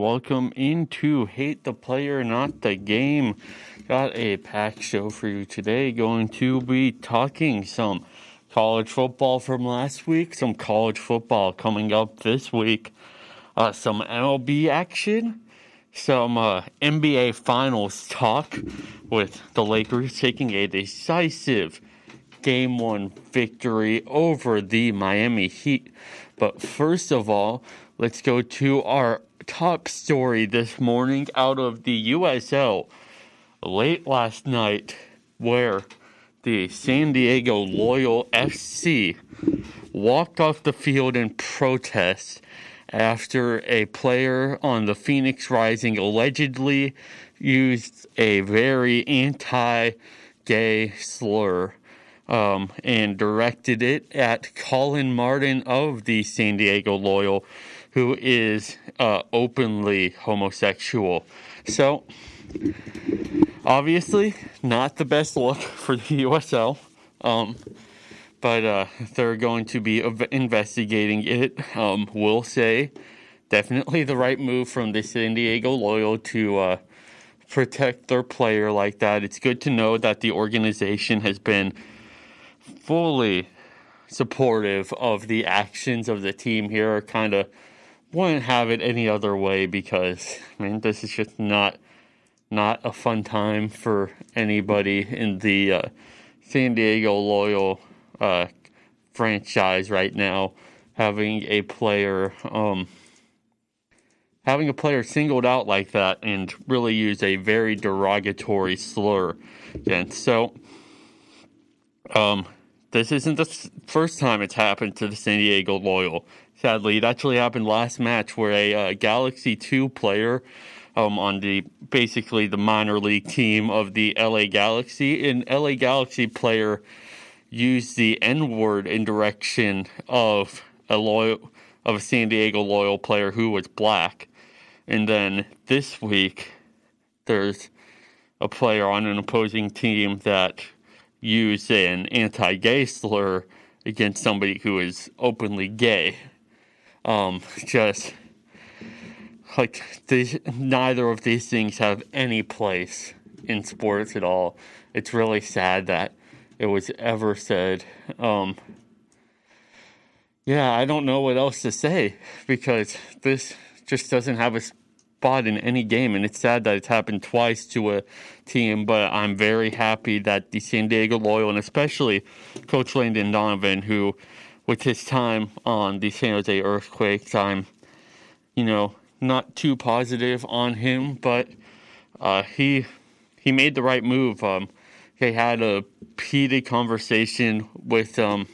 Welcome into Hate the Player, Not the Game. Got a packed show for you today. Going to be talking some college football from last week, some college football coming up this week, uh, some MLB action, some uh, NBA Finals talk with the Lakers taking a decisive game one victory over the Miami Heat. But first of all, let's go to our top story this morning out of the USL late last night, where the San Diego Loyal FC walked off the field in protest after a player on the Phoenix Rising allegedly used a very anti gay slur um, and directed it at Colin Martin of the San Diego Loyal, who is uh, openly homosexual. So, obviously, not the best look for the USL. Um, but uh, they're going to be investigating it. Um, will say definitely the right move from the San Diego Loyal to uh, protect their player like that. It's good to know that the organization has been fully supportive of the actions of the team here. Kind of wouldn't have it any other way because I mean this is just not not a fun time for anybody in the uh, San Diego Loyal uh, franchise right now. Having a player, um, having a player singled out like that and really use a very derogatory slur against. So, um, this isn't the first time it's happened to the San Diego Loyal. Sadly, it actually happened last match where a uh, Galaxy 2 player um, on the basically the minor league team of the LA Galaxy, an LA Galaxy player used the N word in direction of a loyal of a San Diego Loyal player who was black. And then this week there's a player on an opposing team that used an anti gay slur against somebody who is openly gay. Um, just like these, neither of these things have any place in sports at all. It's really sad that it was ever said. Um, yeah, I don't know what else to say because this just doesn't have a spot in any game, and it's sad that it's happened twice to a team. But I'm very happy that the San Diego Loyal and especially Coach Landon Donovan, who with his time on the San Jose Earthquakes, I'm, you know, not too positive on him, but uh, he he made the right move. Um, he had a heated conversation with um,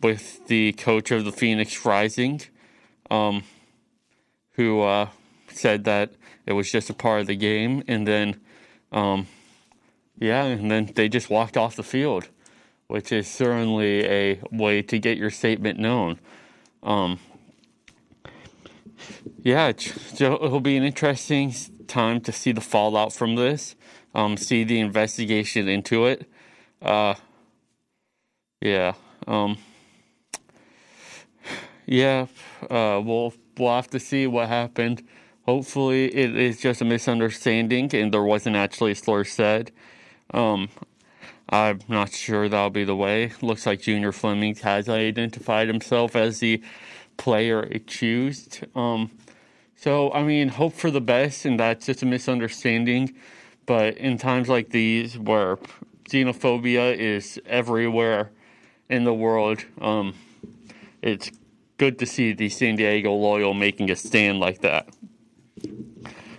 with the coach of the Phoenix Rising, um, who uh, said that it was just a part of the game, and then, um, yeah, and then they just walked off the field, which is certainly a way to get your statement known. Um, yeah, it'll be an interesting time to see the fallout from this, um, see the investigation into it. Uh, yeah, um, yeah, uh, we'll we'll have to see what happened. Hopefully, it is just a misunderstanding and there wasn't actually a slur said. Um, I'm not sure that'll be the way. Looks like Junior Flemming has identified himself as the player accused. Um, so, I mean, hope for the best, and that's just a misunderstanding. But in times like these, where xenophobia is everywhere in the world, um, it's good to see the San Diego Loyal making a stand like that.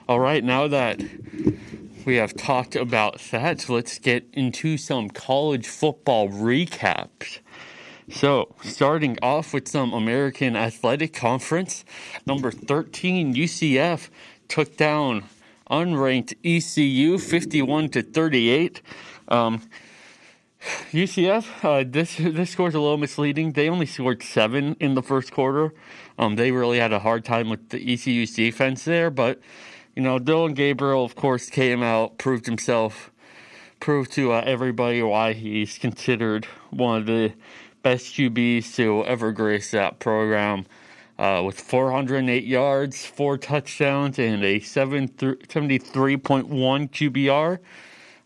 All right, now that we have talked about that, let's get into some college football recaps. So, starting off with some American Athletic Conference, number 13 UCF took down unranked ECU 51 to 38. Um, UCF, uh, this this score's a little misleading. They only scored seven in the first quarter. Um, they really had a hard time with the ECU's defense there, but you know, Dillon Gabriel, of course, came out, proved himself, proved to uh, everybody why he's considered one of the best QBs to ever grace that program. uh, with 408 yards, four touchdowns, and a 73.1 QBR.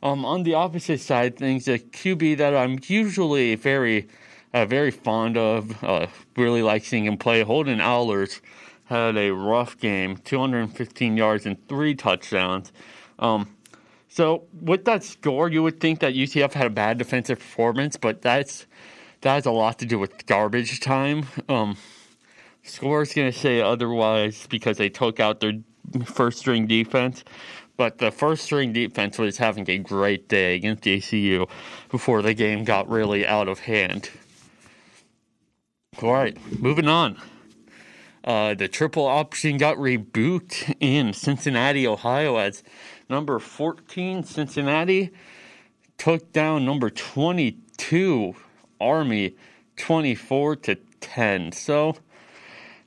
Um, on the opposite side, things a QB that I'm usually very, uh, very fond of, uh, really like seeing him play. Holton Ahlers had a rough game, 215 yards and three touchdowns. Um, so with that score, you would think that UCF had a bad defensive performance, but that's that has a lot to do with garbage time. Um, score is going to say otherwise because they took out their first string defense, but the first string defense was having a great day against ECU before the game got really out of hand. All right, moving on. Uh, the triple option got rebuked in Cincinnati, Ohio, as number 14 Cincinnati took down number 22 Army 24 to 10. So,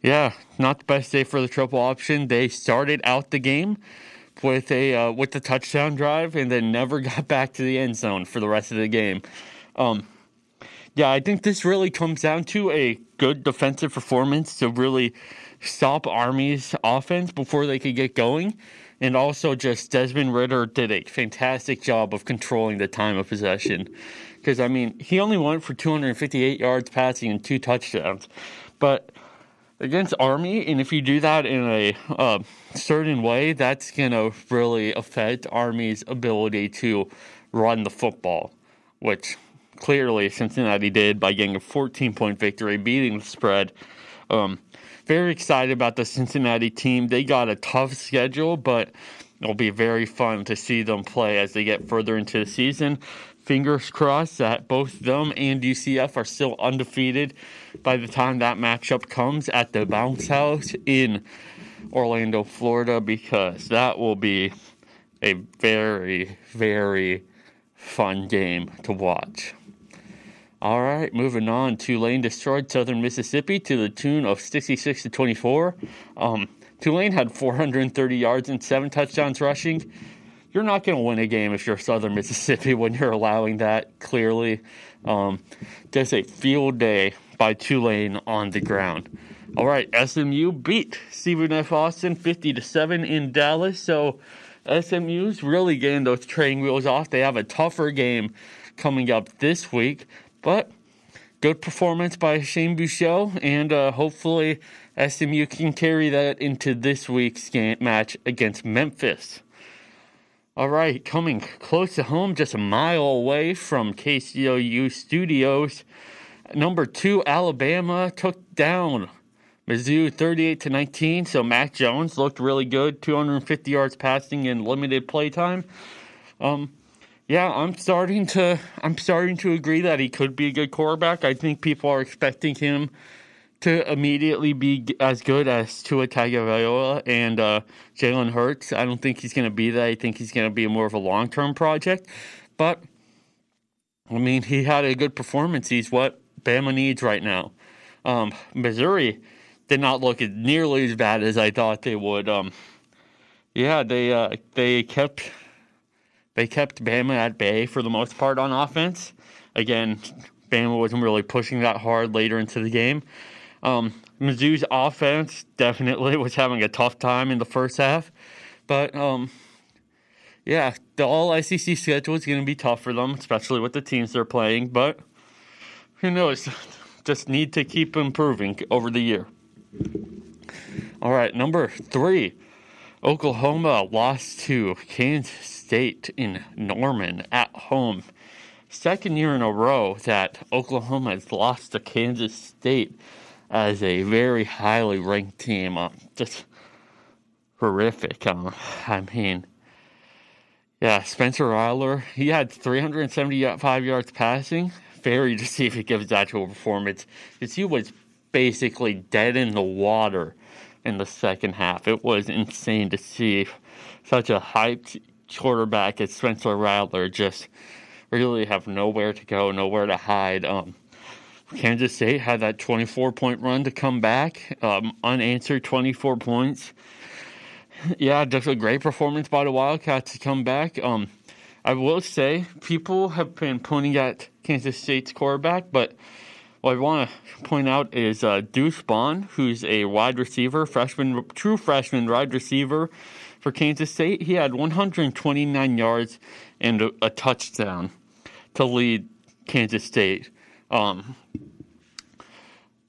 yeah, not the best day for the triple option. They started out the game with a uh, with the touchdown drive and then never got back to the end zone for the rest of the game. Um, yeah, I think this really comes down to a good defensive performance to really stop Army's offense before they could get going. And also, just Desmond Ridder did a fantastic job of controlling the time of possession. Because, I mean, he only went for 258 yards passing and two touchdowns. But against Army, and if you do that in a uh, certain way, that's going to really affect Army's ability to run the football, which clearly Cincinnati did by getting a 14 point victory, beating the spread. Um, very excited about the Cincinnati team. They got a tough schedule, but it'll be very fun to see them play as they get further into the season. Fingers crossed that both them and UCF are still undefeated by the time that matchup comes at the Bounce House in Orlando, Florida, because that will be a very, very fun game to watch. All right, moving on. Tulane destroyed Southern Mississippi to the tune of 66 to 24. Um, Tulane had 430 yards and seven touchdowns rushing. You're not going to win a game if you're Southern Mississippi when you're allowing that. Clearly, um, just a field day by Tulane on the ground. All right, SMU beat Stephen F. Austin 50 to seven in Dallas. So SMU's really getting those training wheels off. They have a tougher game coming up this week. But good performance by Shane Buechele, and uh, hopefully SMU can carry that into this week's game, match against Memphis. All right, coming close to home, just a mile away from KCOU Studios. Number two, Alabama took down Mizzou 38 to 19. So Mac Jones looked really good, 250 yards passing in limited playtime. Um, yeah, I'm starting to I'm starting to agree that he could be a good quarterback. I think people are expecting him to immediately be as good as Tua Tagovailoa and uh, Jalen Hurts. I don't think he's going to be that. I think he's going to be more of a long term project. But I mean, he had a good performance. He's what Bama needs right now. Um, Missouri did not look nearly as bad as I thought they would. Um, yeah, they uh, they kept they kept Bama at bay for the most part on offense. Again, Bama wasn't really pushing that hard later into the game. Um, Mizzou's offense definitely was having a tough time in the first half, but um, yeah, the All SEC schedule is going to be tough for them, especially with the teams they're playing. But who knows? Just need to keep improving over the year. All right, number three, Oklahoma lost to Kansas State in Norman at home. Second year in a row that Oklahoma has lost to Kansas State as a very highly ranked team. Um, just horrific. Um, I mean, yeah, Spencer Rattler, he had 375 yards passing. Very to see if he gives actual performance. Because he was basically dead in the water in the second half. It was insane to see such a hyped quarterback as Spencer Rattler just really have nowhere to go, nowhere to hide. Um, Kansas State had that 24 point run to come back, um, unanswered 24 points. Yeah, just a great performance by the Wildcats to come back. Um, I will say people have been pointing at Kansas State's quarterback, but what I want to point out is uh, Deuce Vaughn, who's a wide receiver, freshman, true freshman wide receiver for Kansas State. He had 129 yards and a, a touchdown to lead Kansas State. Um,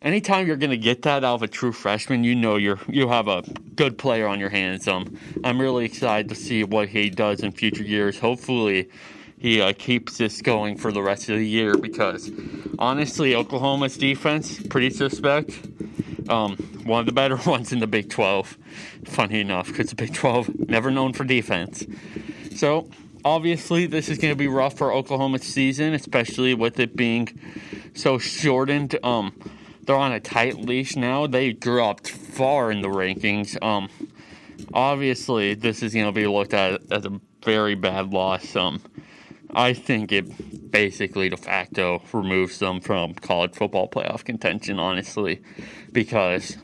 anytime you're going to get that out of a true freshman, you know you're you have a good player on your hands. Um, I'm really excited to see what he does in future years. Hopefully, he uh, keeps this going for the rest of the year because honestly, Oklahoma's defense pretty suspect. Um, one of the better ones in the Big 12. Funny enough, because the Big 12 never known for defense. So obviously, this is going to be rough for Oklahoma's season, especially with it being so shortened. Um, they're on a tight leash now. They dropped far in the rankings. Um, obviously, this is going to be looked at as a very bad loss. Um, I think it basically de facto removes them from college football playoff contention, honestly, because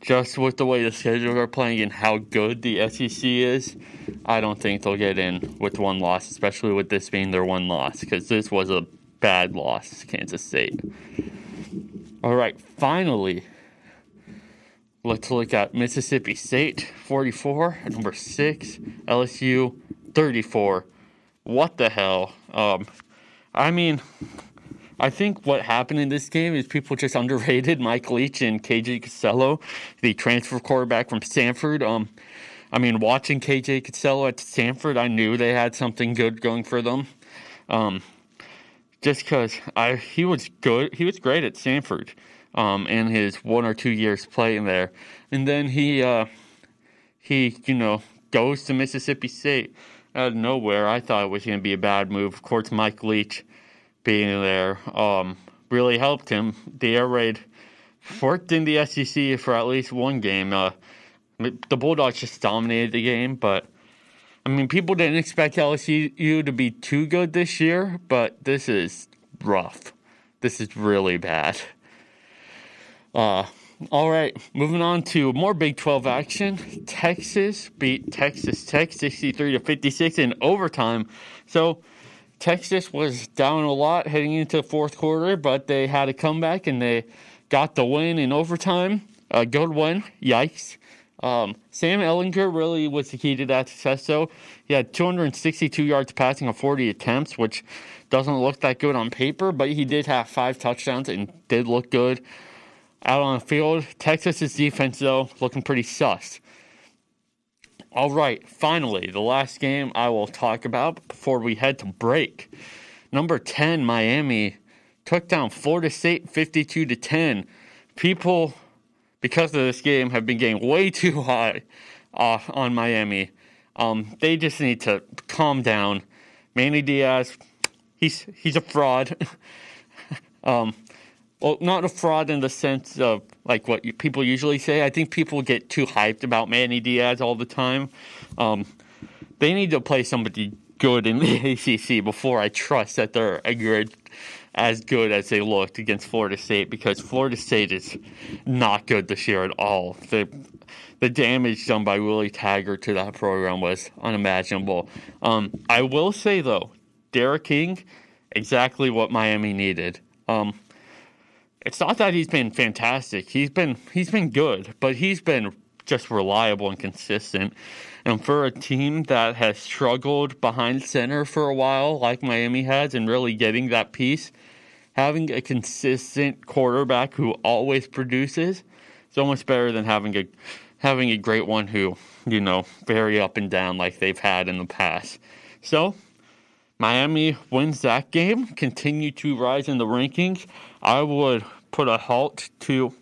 just with the way the schedules are playing and how good the SEC is, I don't think they'll get in with one loss, especially with this being their one loss, because this was a bad loss to Kansas State. All right, finally, let's look at Mississippi State 44, number 6, LSU 34 what the hell? Um, I mean, I think what happened in this game is people just underrated Mike Leach and KJ Costello, the transfer quarterback from Stanford. Um, I mean, watching KJ Costello at Stanford, I knew they had something good going for them. Um, just because I he was good, he was great at Stanford um, in his one or two years playing there, and then he uh, he you know goes to Mississippi State out of nowhere. I thought it was going to be a bad move. Of course, Mike Leach being there um, really helped him. The air raid worked in the SEC for at least one game. Uh, the Bulldogs just dominated the game, but I mean, people didn't expect LSU to be too good this year, but this is rough. This is really bad. Uh, all right, moving on to more Big 12 action. Texas beat Texas Tech 63 to 56 in overtime. So Texas was down a lot heading into the fourth quarter, but they had a comeback and they got the win in overtime. A good one. Yikes. Um, Sam Ehlinger really was the key to that success, though. He had 262 yards passing on 40 attempts, which doesn't look that good on paper, but he did have five touchdowns and did look good out on the field. Texas's defense, though, looking pretty sus. All right, finally, the last game I will talk about before we head to break. Number 10, Miami, took down Florida State 52 to 10. People, because of this game, have been getting way too high uh, on Miami. Um, they just need to calm down. Manny Diaz, he's he's a fraud. um, well, not a fraud in the sense of like what people usually say. I think people get too hyped about Manny Diaz all the time. Um, they need to play somebody good in the ACC before I trust that they're good, as good as they looked against Florida State because Florida State is not good this year at all. The the damage done by Willie Taggart to that program was unimaginable. Um, I will say though, D'Eriq King, exactly what Miami needed. Um, it's not that he's been fantastic. He's been he's been good, but he's been just reliable and consistent. And for a team that has struggled behind center for a while, like Miami has, and really getting that piece, having a consistent quarterback who always produces is almost better than having a having a great one who, you know, very up and down like they've had in the past. So Miami wins that game, continue to rise in the rankings. I would put a halt to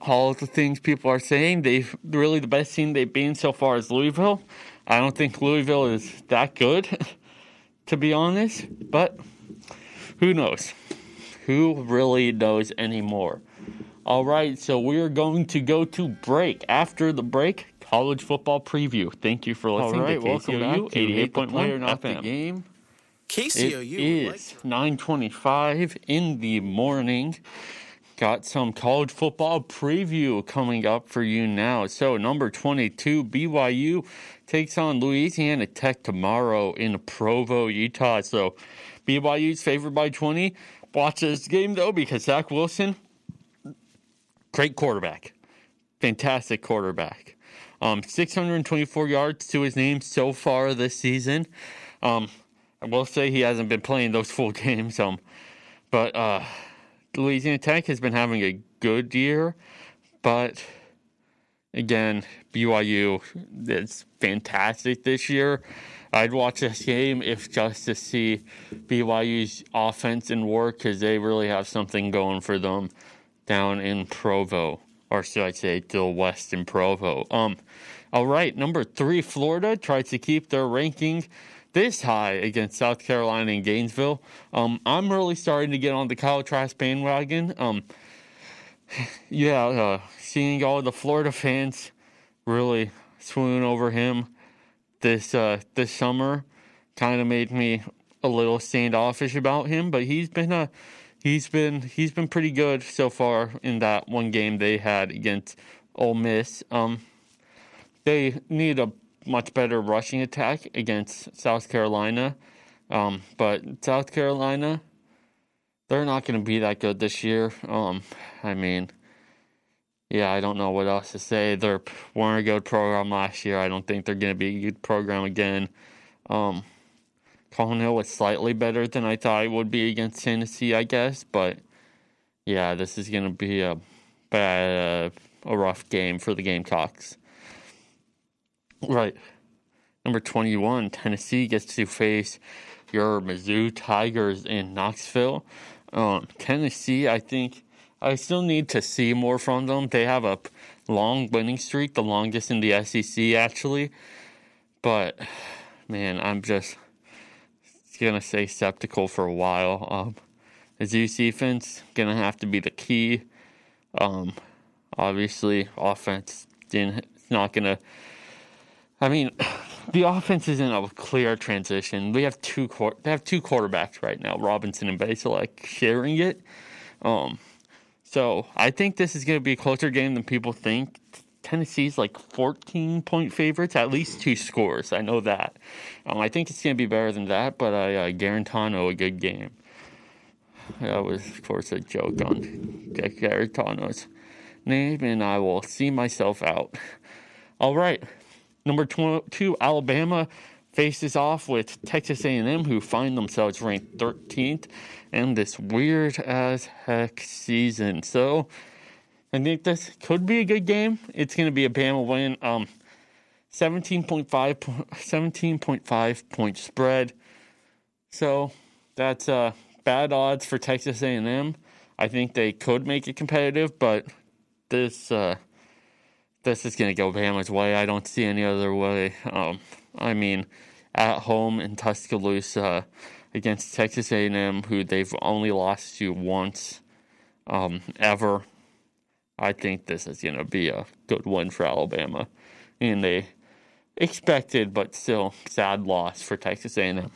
all of the things people are saying. They've really the best team they've been so far is Louisville. I don't think Louisville is that good, to be honest, but who knows? Who really knows anymore? All right, so we're going to go to break. After the break, college football preview. Thank you for listening All right, to welcome KCOU back to 88.1 At the FM. It KCOU. would is 9:25 in the morning. Got some college football preview coming up for you now. So, number 22 BYU takes on Louisiana Tech tomorrow in Provo, Utah. So, BYU's favored by 20. watch this game though because Zach Wilson, great quarterback, fantastic quarterback. Um, 624 yards to his name so far this season. Um, I will say he hasn't been playing those full games. Um, but uh, Louisiana Tech has been having a good year, but again, BYU is fantastic this year. I'd watch this game if just to see BYU's offense and work because they really have something going for them down in Provo or should I say, to west in Provo. Um, all right, number three, Florida tries to keep their ranking this high against South Carolina and Gainesville. Um, I'm really starting to get on the Kyle Trask bandwagon. Um, yeah, uh, seeing all the Florida fans really swoon over him this uh, this summer kind of made me a little standoffish about him. But he's been a he's been he's been pretty good so far in that one game they had against Ole Miss. Um, they need a much better rushing attack against South Carolina, um, but South Carolina, they're not going to be that good this year. Um, I mean, yeah, I don't know what else to say. They weren't a good program last year. I don't think they're going to be a good program again. Um, Collin Hill was slightly better than I thought it would be against Tennessee, I guess. But yeah, this is going to be a bad, uh, a rough game for the Gamecocks. Right. Number 21, Tennessee gets to face your Mizzou Tigers in Knoxville. Um, Tennessee, I think I still need to see more from them. They have a long winning streak, the longest in the SEC, actually. But, man, I'm just gonna say skeptical for a while. Um, Zeus defense gonna have to be the key. Um, obviously, offense didn't it's not gonna. I mean, the offense is in a clear transition. We have two they have two quarterbacks right now, Robinson and Bazelak, sharing it. Um, so I think this is going to be a closer game than people think. Tennessee's like 14 point favorites, at least two scores. I know that. Um, I think it's going to be better than that, but I uh, Guarantano a good game. That was, of course, a joke on Guarantano's name, and I will see myself out. All right, number two, Alabama faces off with Texas A&M, who find themselves ranked 13th in this weird as heck season. So I think this could be a good game. It's going to be a Bama win. Um, 17.5, 17.5 point spread. So that's uh, bad odds for Texas A&M. I think they could make it competitive, but this uh, this is going to go Bama's way. I don't see any other way. Um, I mean, at home in Tuscaloosa against Texas A&M, who they've only lost to once um, ever I think this is going to be a good one for Alabama, and a expected but still sad loss for Texas A&M.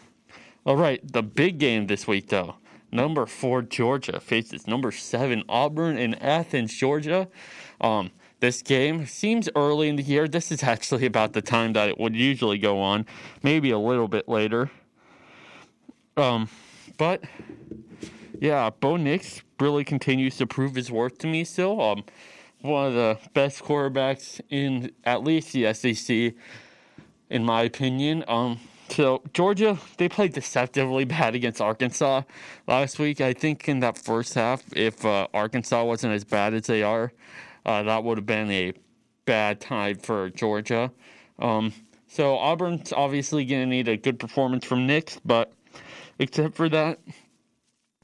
All right, the big game this week though. Number four Georgia faces number seven Auburn in Athens, Georgia. Um, this game seems early in the year. This is actually about the time that it would usually go on, maybe a little bit later. Um, but yeah, Bo Nix really continues to prove his worth to me still. Um, one of the best quarterbacks in at least the SEC, in my opinion. Um, so Georgia, they played deceptively bad against Arkansas last week. I think in that first half, if uh, Arkansas wasn't as bad as they are, uh, that would have been a bad time for Georgia. Um, so Auburn's obviously going to need a good performance from Nix, but except for that,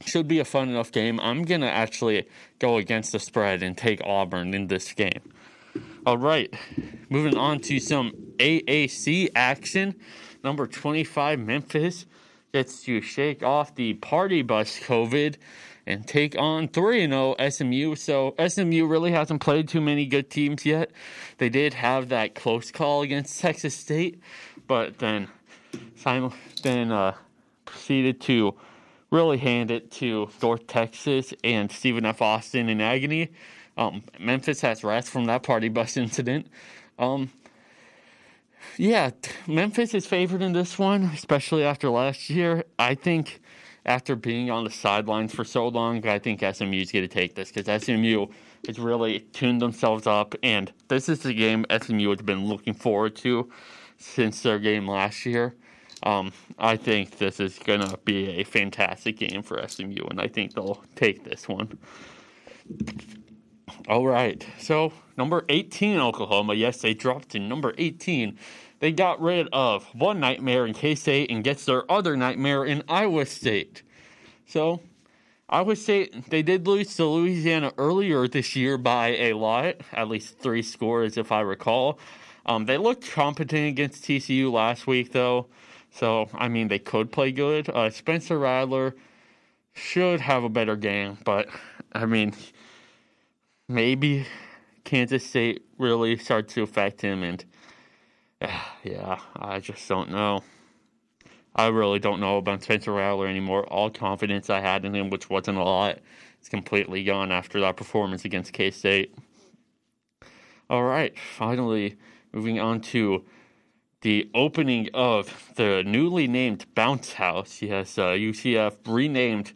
should be a fun enough game. I'm going to actually go against the spread and take Auburn in this game. All right, moving on to some AAC action. Number 25, Memphis gets to shake off the party bus COVID and take on 3 0 SMU. So SMU really hasn't played too many good teams yet. They did have that close call against Texas State, but then, Simon then uh, proceeded to really hand it to North Texas and Stephen F. Austin in agony. Um, Memphis has rest from that party bus incident. Um, yeah, Memphis is favored in this one, especially after last year. I think after being on the sidelines for so long, I think SMU is going to take this because SMU has really tuned themselves up, and this is the game SMU has been looking forward to since their game last year. Um, I think this is going to be a fantastic game for SMU, and I think they'll take this one. All right, so number 18 Oklahoma, yes, they dropped to number 18 they got rid of one nightmare in K State and gets their other nightmare in Iowa State. So, Iowa State, they did lose to Louisiana earlier this year by a lot, at least three scores, if I recall. Um, they looked competent against TCU last week, though. So, I mean, they could play good. Uh, Spencer Rattler should have a better game, but, I mean, maybe Kansas State really starts to affect him and yeah, I just don't know. I really don't know about Spencer Rattler anymore. All confidence I had in him, which wasn't a lot, is completely gone after that performance against K State. All right, finally, moving on to the opening of the newly named Bounce House. Yes, uh, UCF renamed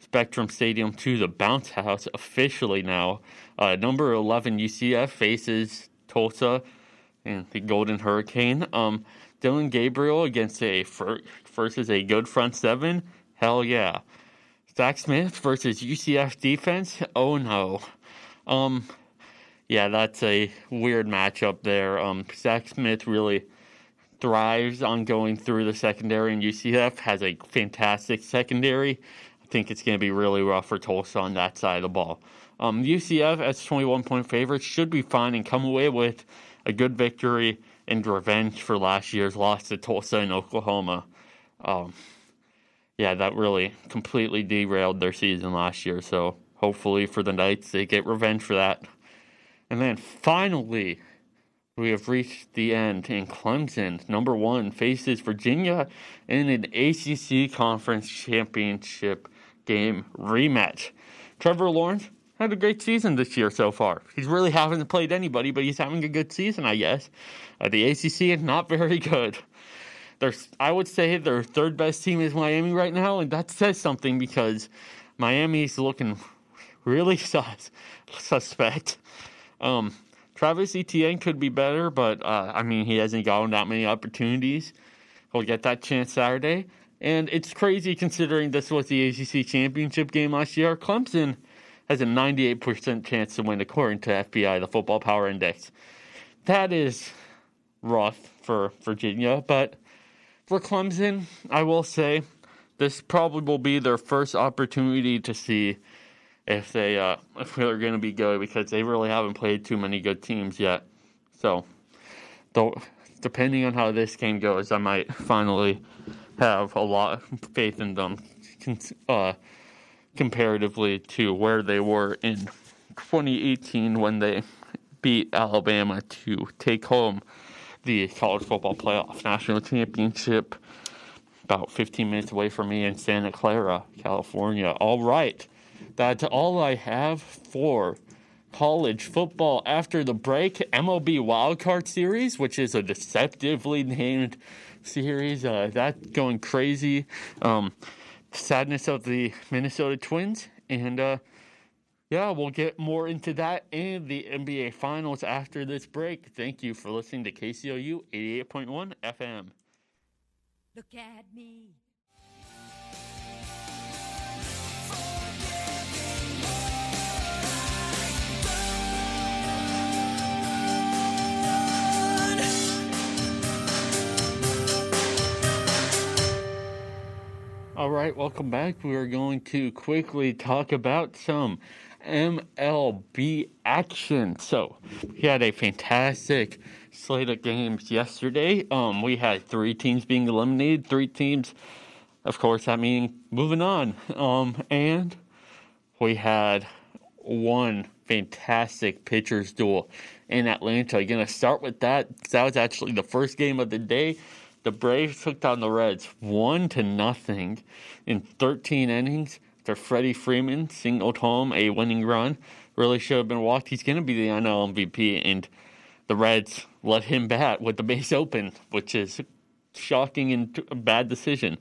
Spectrum Stadium to the Bounce House officially now. Uh, number 11 UCF faces Tulsa and the Golden Hurricane. Um, Dillon Gabriel against a versus a good front seven. Hell yeah. Zach Smith versus UCF defense. Oh no. Um, yeah, that's a weird matchup there. Um, Zach Smith really thrives on going through the secondary, and UCF has a fantastic secondary. I think it's going to be really rough for Tulsa on that side of the ball. Um, UCF as 21 point favorites should be fine and come away with a good victory and revenge for last year's loss to Tulsa in Oklahoma. Um, yeah, that really completely derailed their season last year. So hopefully for the Knights, they get revenge for that. And then finally, we have reached the end, and Clemson, number one, faces Virginia in an ACC Conference Championship game rematch. Trevor Lawrence had a great season this year so far. He's really haven't played anybody, but he's having a good season, I guess. Uh, the ACC is not very good. There's, I would say their third best team is Miami right now, and that says something because Miami's looking really sus- suspect. Um, Travis Etienne could be better, but uh, I mean he hasn't gotten that many opportunities. He'll get that chance Saturday, and it's crazy considering this was the ACC championship game last year. Clemson has a 98% chance to win according to FPI, the Football Power Index. That is rough for Virginia, but for Clemson, I will say this probably will be their first opportunity to see if they uh, if they're going to be good because they really haven't played too many good teams yet. So, though, depending on how this game goes, I might finally have a lot of faith in them. Uh, comparatively to where they were in 2018 when they beat Alabama to take home the college football playoff national championship about 15 minutes away from me in Santa Clara, California. All right, that's all I have for college football after the break. MLB Wildcard Series, which is a deceptively named series, uh, that's going crazy. Um, sadness of the Minnesota Twins. And uh, yeah, we'll get more into that and the NBA Finals after this break. Thank you for listening to KCOU 88.1 FM. Look at me. All right, welcome back. We are going to quickly talk about some MLB action. So, we had a fantastic slate of games yesterday. Um, we had three teams being eliminated, three teams, of course, that meaning moving on. Um, and we had one fantastic pitchers duel in Atlanta. Going to start with that. That was actually the first game of the day. The Braves took down the Reds one to nothing in 13 innings. After Freddie Freeman singled home a winning run, really should have been walked. He's going to be the NL MVP, and the Reds let him bat with the base open, which is shocking and a bad decision.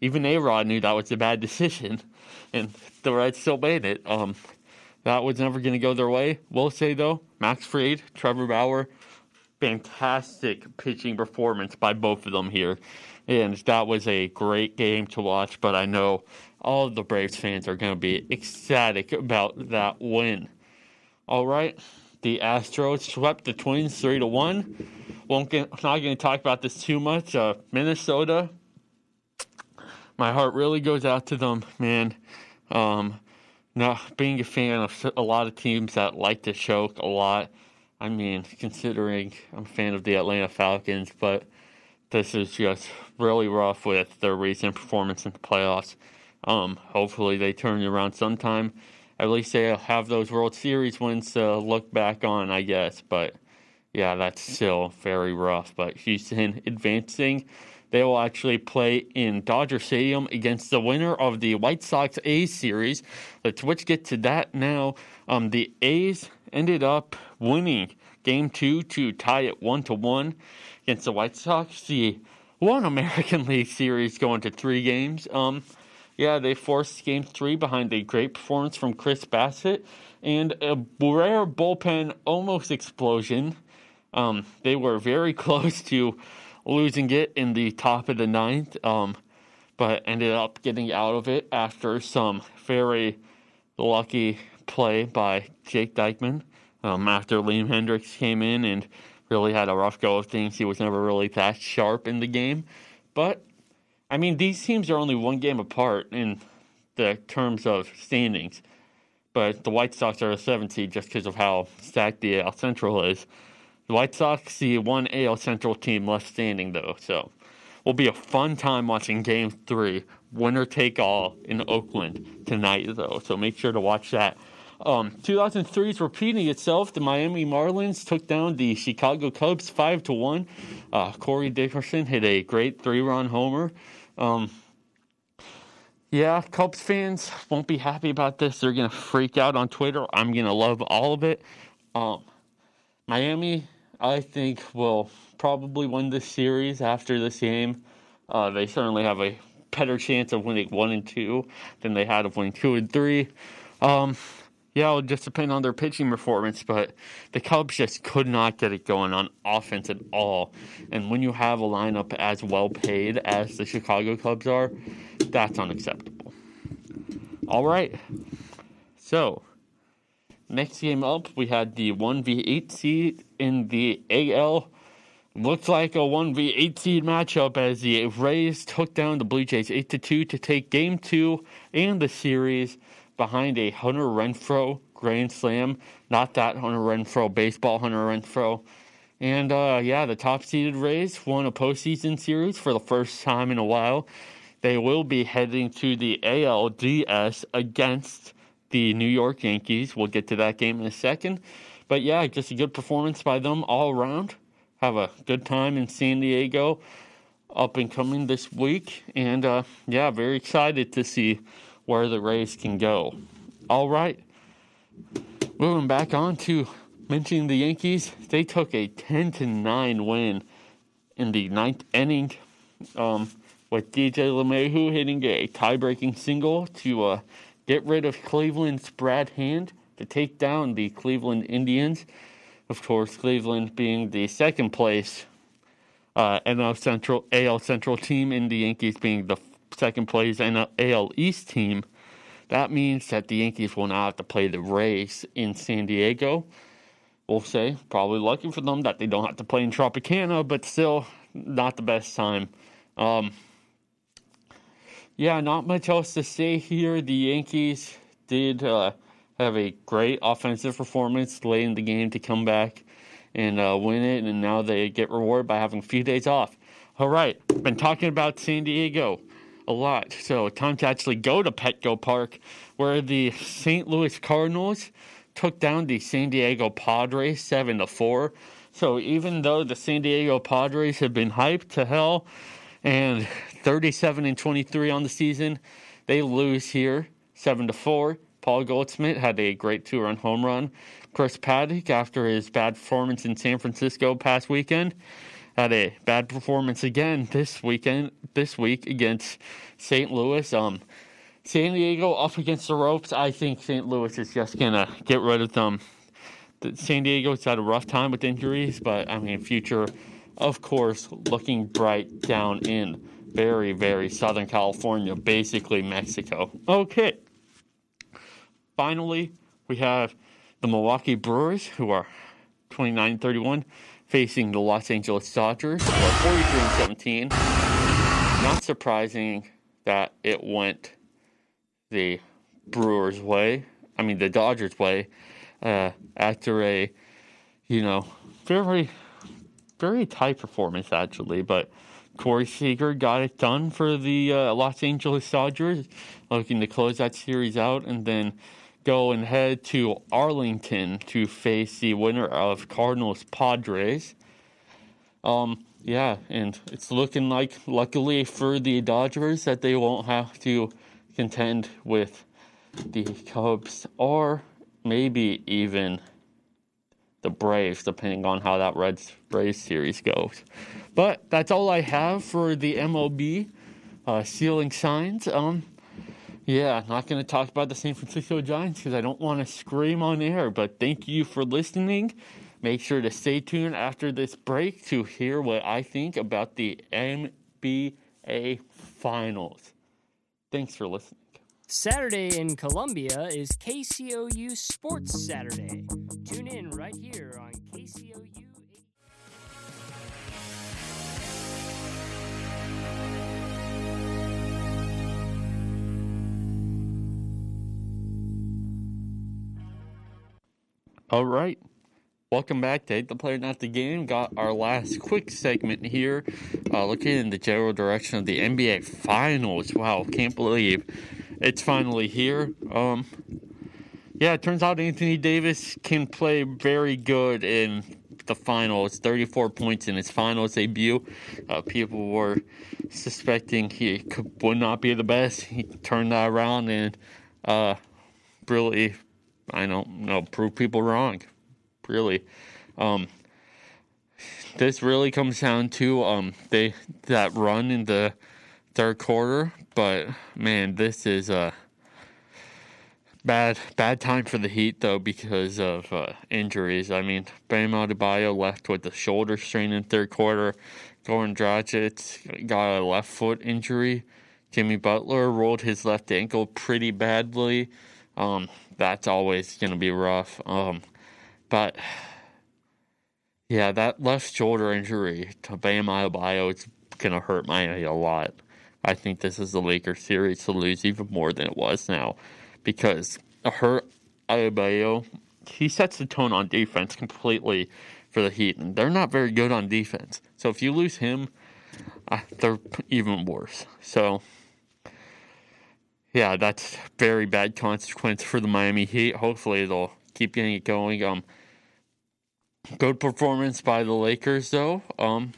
even A Rod knew that was a bad decision, and the Reds still made it. Um, that was never going to go their way. We'll say though, Max Fried, Trevor Bauer, fantastic pitching performance by both of them here, and that was a great game to watch. But I know all the Braves fans are going to be ecstatic about that win. All right, the Astros swept the Twins three to one. Won't get, not going to talk about this too much. Uh, Minnesota, my heart really goes out to them, man. Um, now, being a fan of a lot of teams that like to choke a lot. I mean, considering I'm a fan of the Atlanta Falcons, but this is just really rough with their recent performance in the playoffs. Um, hopefully, they turn it around sometime. At least they'll have those World Series wins to look back on, I guess. But yeah, that's still very rough. But Houston advancing. They will actually play in Dodger Stadium against the winner of the White Sox A's series. Let's which get to that now. Um, the A's ended up winning game two to tie it one to one against the White Sox. The one American League series going to three games. Um, yeah, they forced game three behind a great performance from Chris Bassitt and a rare bullpen almost explosion. Um, they were very close to losing it in the top of the ninth, um, but ended up getting out of it after some very lucky play by Jake Diekman. Um, after Liam Hendriks came in and really had a rough go of things, he was never really that sharp in the game. But I mean, these teams are only one game apart in the terms of standings. But the White Sox are a seven seed just because of how stacked the AL Central is. The White Sox see one AL Central team left standing, though, so will be a fun time watching Game Three, winner take all in Oakland tonight, though. So make sure to watch that. Um, 2003 is repeating itself. The Miami Marlins took down the Chicago Cubs five to one. Uh, Corey Dickerson hit a great three-run homer. Um, yeah, Cubs fans won't be happy about this. They're gonna freak out on Twitter. I'm gonna love all of it. Um, Miami I think will probably win this series after this game. Uh, they certainly have a better chance of winning one and two than they had of winning two and three. Um, yeah, it'll just depend on their pitching performance, but the Cubs just could not get it going on offense at all. And when you have a lineup as well paid as the Chicago Cubs are, that's unacceptable. All right. So, Next game up, we had the 1v8 seed in the AL. Looks like a 1v8 seed matchup as the Rays took down the Blue Jays 8 2 to take game two and the series behind a Hunter Renfroe grand slam. Not that Hunter Renfrow baseball, Hunter Renfroe. And uh, yeah, the top seeded Rays won a postseason series for the first time in a while. They will be heading to the ALDS against the New York Yankees. We'll get to that game in a second. But yeah, just a good performance by them all around. Have a good time in San Diego up and coming this week. And uh, yeah, very excited to see where the Rays can go. All right. Moving back on to mentioning the Yankees, they took a 10 to 9 win in the ninth inning um, with DJ LeMahieu hitting a tie breaking single to uh, get rid of Cleveland's Brad Hand to take down the Cleveland Indians. Of course, Cleveland being the second place uh, NL Central AL Central team, and the Yankees being the second place AL East team. That means that the Yankees will now have to play the Rays in San Diego. We'll say probably lucky for them that they don't have to play in Tropicana, but still not the best time. Um, yeah, not much else to say here. The Yankees did uh, have a great offensive performance late in the game to come back and uh, win it, and now they get rewarded by having a few days off. All right, been talking about San Diego a lot, so time to actually go to Petco Park, where the St. Louis Cardinals took down the San Diego Padres seven to four. So even though the San Diego Padres have been hyped to hell, and 37 and 23 on the season. They lose here 7 to 4. Paul Goldschmidt had a great two run home run. Chris Paddack, after his bad performance in San Francisco past weekend, had a bad performance again this weekend. This week against St. Louis. Um, San Diego up against the ropes. I think St. Louis is just gonna get rid of them. San Diego's had a rough time with injuries, but I mean, future, of course, looking bright down in very, very Southern California, basically Mexico. Okay. Finally, we have the Milwaukee Brewers, who are 29 31, facing the Los Angeles Dodgers, who are 43 17. Not surprising that it went the Brewers' way. I mean, the Dodgers' way. Uh, after a, you know, very, very tight performance actually, but Corey Seager got it done for the uh, Los Angeles Dodgers, looking to close that series out, and then go and head to Arlington to face the winner of Cardinals Padres. Um, yeah, and it's looking like, luckily for the Dodgers, that they won't have to contend with the Cubs or maybe even the Braves, depending on how that Reds Braves series goes. But that's all I have for the MLB uh, ceiling signs. Um, yeah, not going to talk about the San Francisco Giants because I don't want to scream on air. But thank you for listening. Make sure to stay tuned after this break to hear what I think about the NBA Finals. Thanks for listening. Saturday in Columbia is KCOU Sports Saturday. Tune in right here All right. Welcome back to Hate The Player Not the Game. Got our last quick segment here, uh, looking in the general direction of the NBA Finals. Wow, can't believe it's finally here. Um, yeah, it turns out Anthony Davis can play very good in the finals. 34 points in his finals debut. Uh, people were suspecting he could, would not be the best. He turned that around and uh, really, I don't know, prove people wrong really. Um, this really comes down to um, they that run in the third quarter, but man, this is a bad bad time for the Heat though because of uh, injuries. I mean, Bam Adebayo left with a shoulder strain in third quarter. Goran Dragic got a left foot injury. Jimmy Butler rolled his left ankle pretty badly. Um, that's always going to be rough. Um, but yeah, that left shoulder injury to Bam Adebayo is gonna hurt Miami a lot. I think this is the Lakers series to lose even more than it was now, because a hurt Adebayo, he sets the tone on defense completely for the Heat, and they're not very good on defense. So if you lose him, uh, they're even worse. So yeah, that's very bad consequence for the Miami Heat. Hopefully they'll keep getting it going. Um, good performance by the Lakers, though. Um,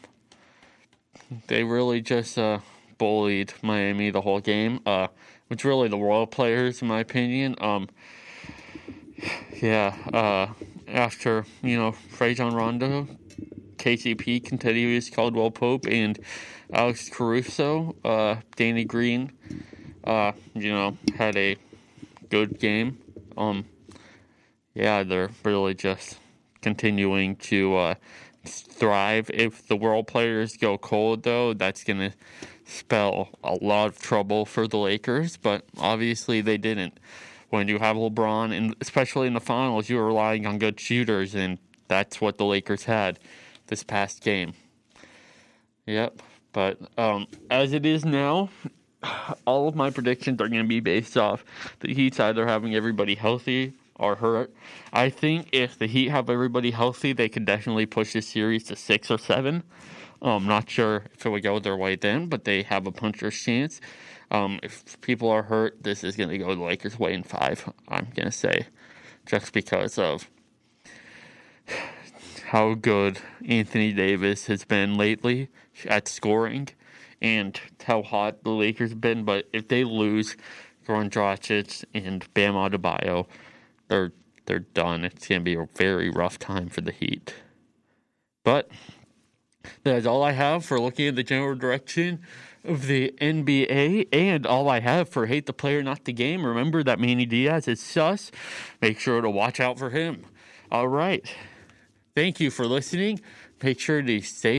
they really just uh, bullied Miami the whole game. Uh, which really the role players, in my opinion. Um, yeah. Uh, after you know Rajon Rondo, KCP continues Caldwell Pope and Alex Caruso, uh, Danny Green, uh, you know, had a good game. Um, yeah, they're really just continuing to uh, thrive. If the world players go cold, though, that's going to spell a lot of trouble for the Lakers. But obviously, they didn't. When you have LeBron, and especially in the finals, you're relying on good shooters, and that's what the Lakers had this past game. Yep. But um, as it is now, all of my predictions are going to be based off the Heat's either having everybody healthy or hurt. I think if the Heat have everybody healthy, they could definitely push this series to six or seven. I'm um, not sure if it would go their way then, but they have a puncher's chance. Um, if people are hurt, this is going to go the Lakers' way in five. I'm going to say, just because of how good Anthony Davis has been lately at scoring and how hot the Lakers have been. But if they lose Goran Dragic and Bam Adebayo, they're they're done. It's gonna be a very rough time for the Heat. But That is all I have for looking at the general direction of the NBA and all I have for hate the player, not the game. Remember that Manny Diaz is sus. Make sure to watch out for him. All right. Thank you for listening. Make sure to stay.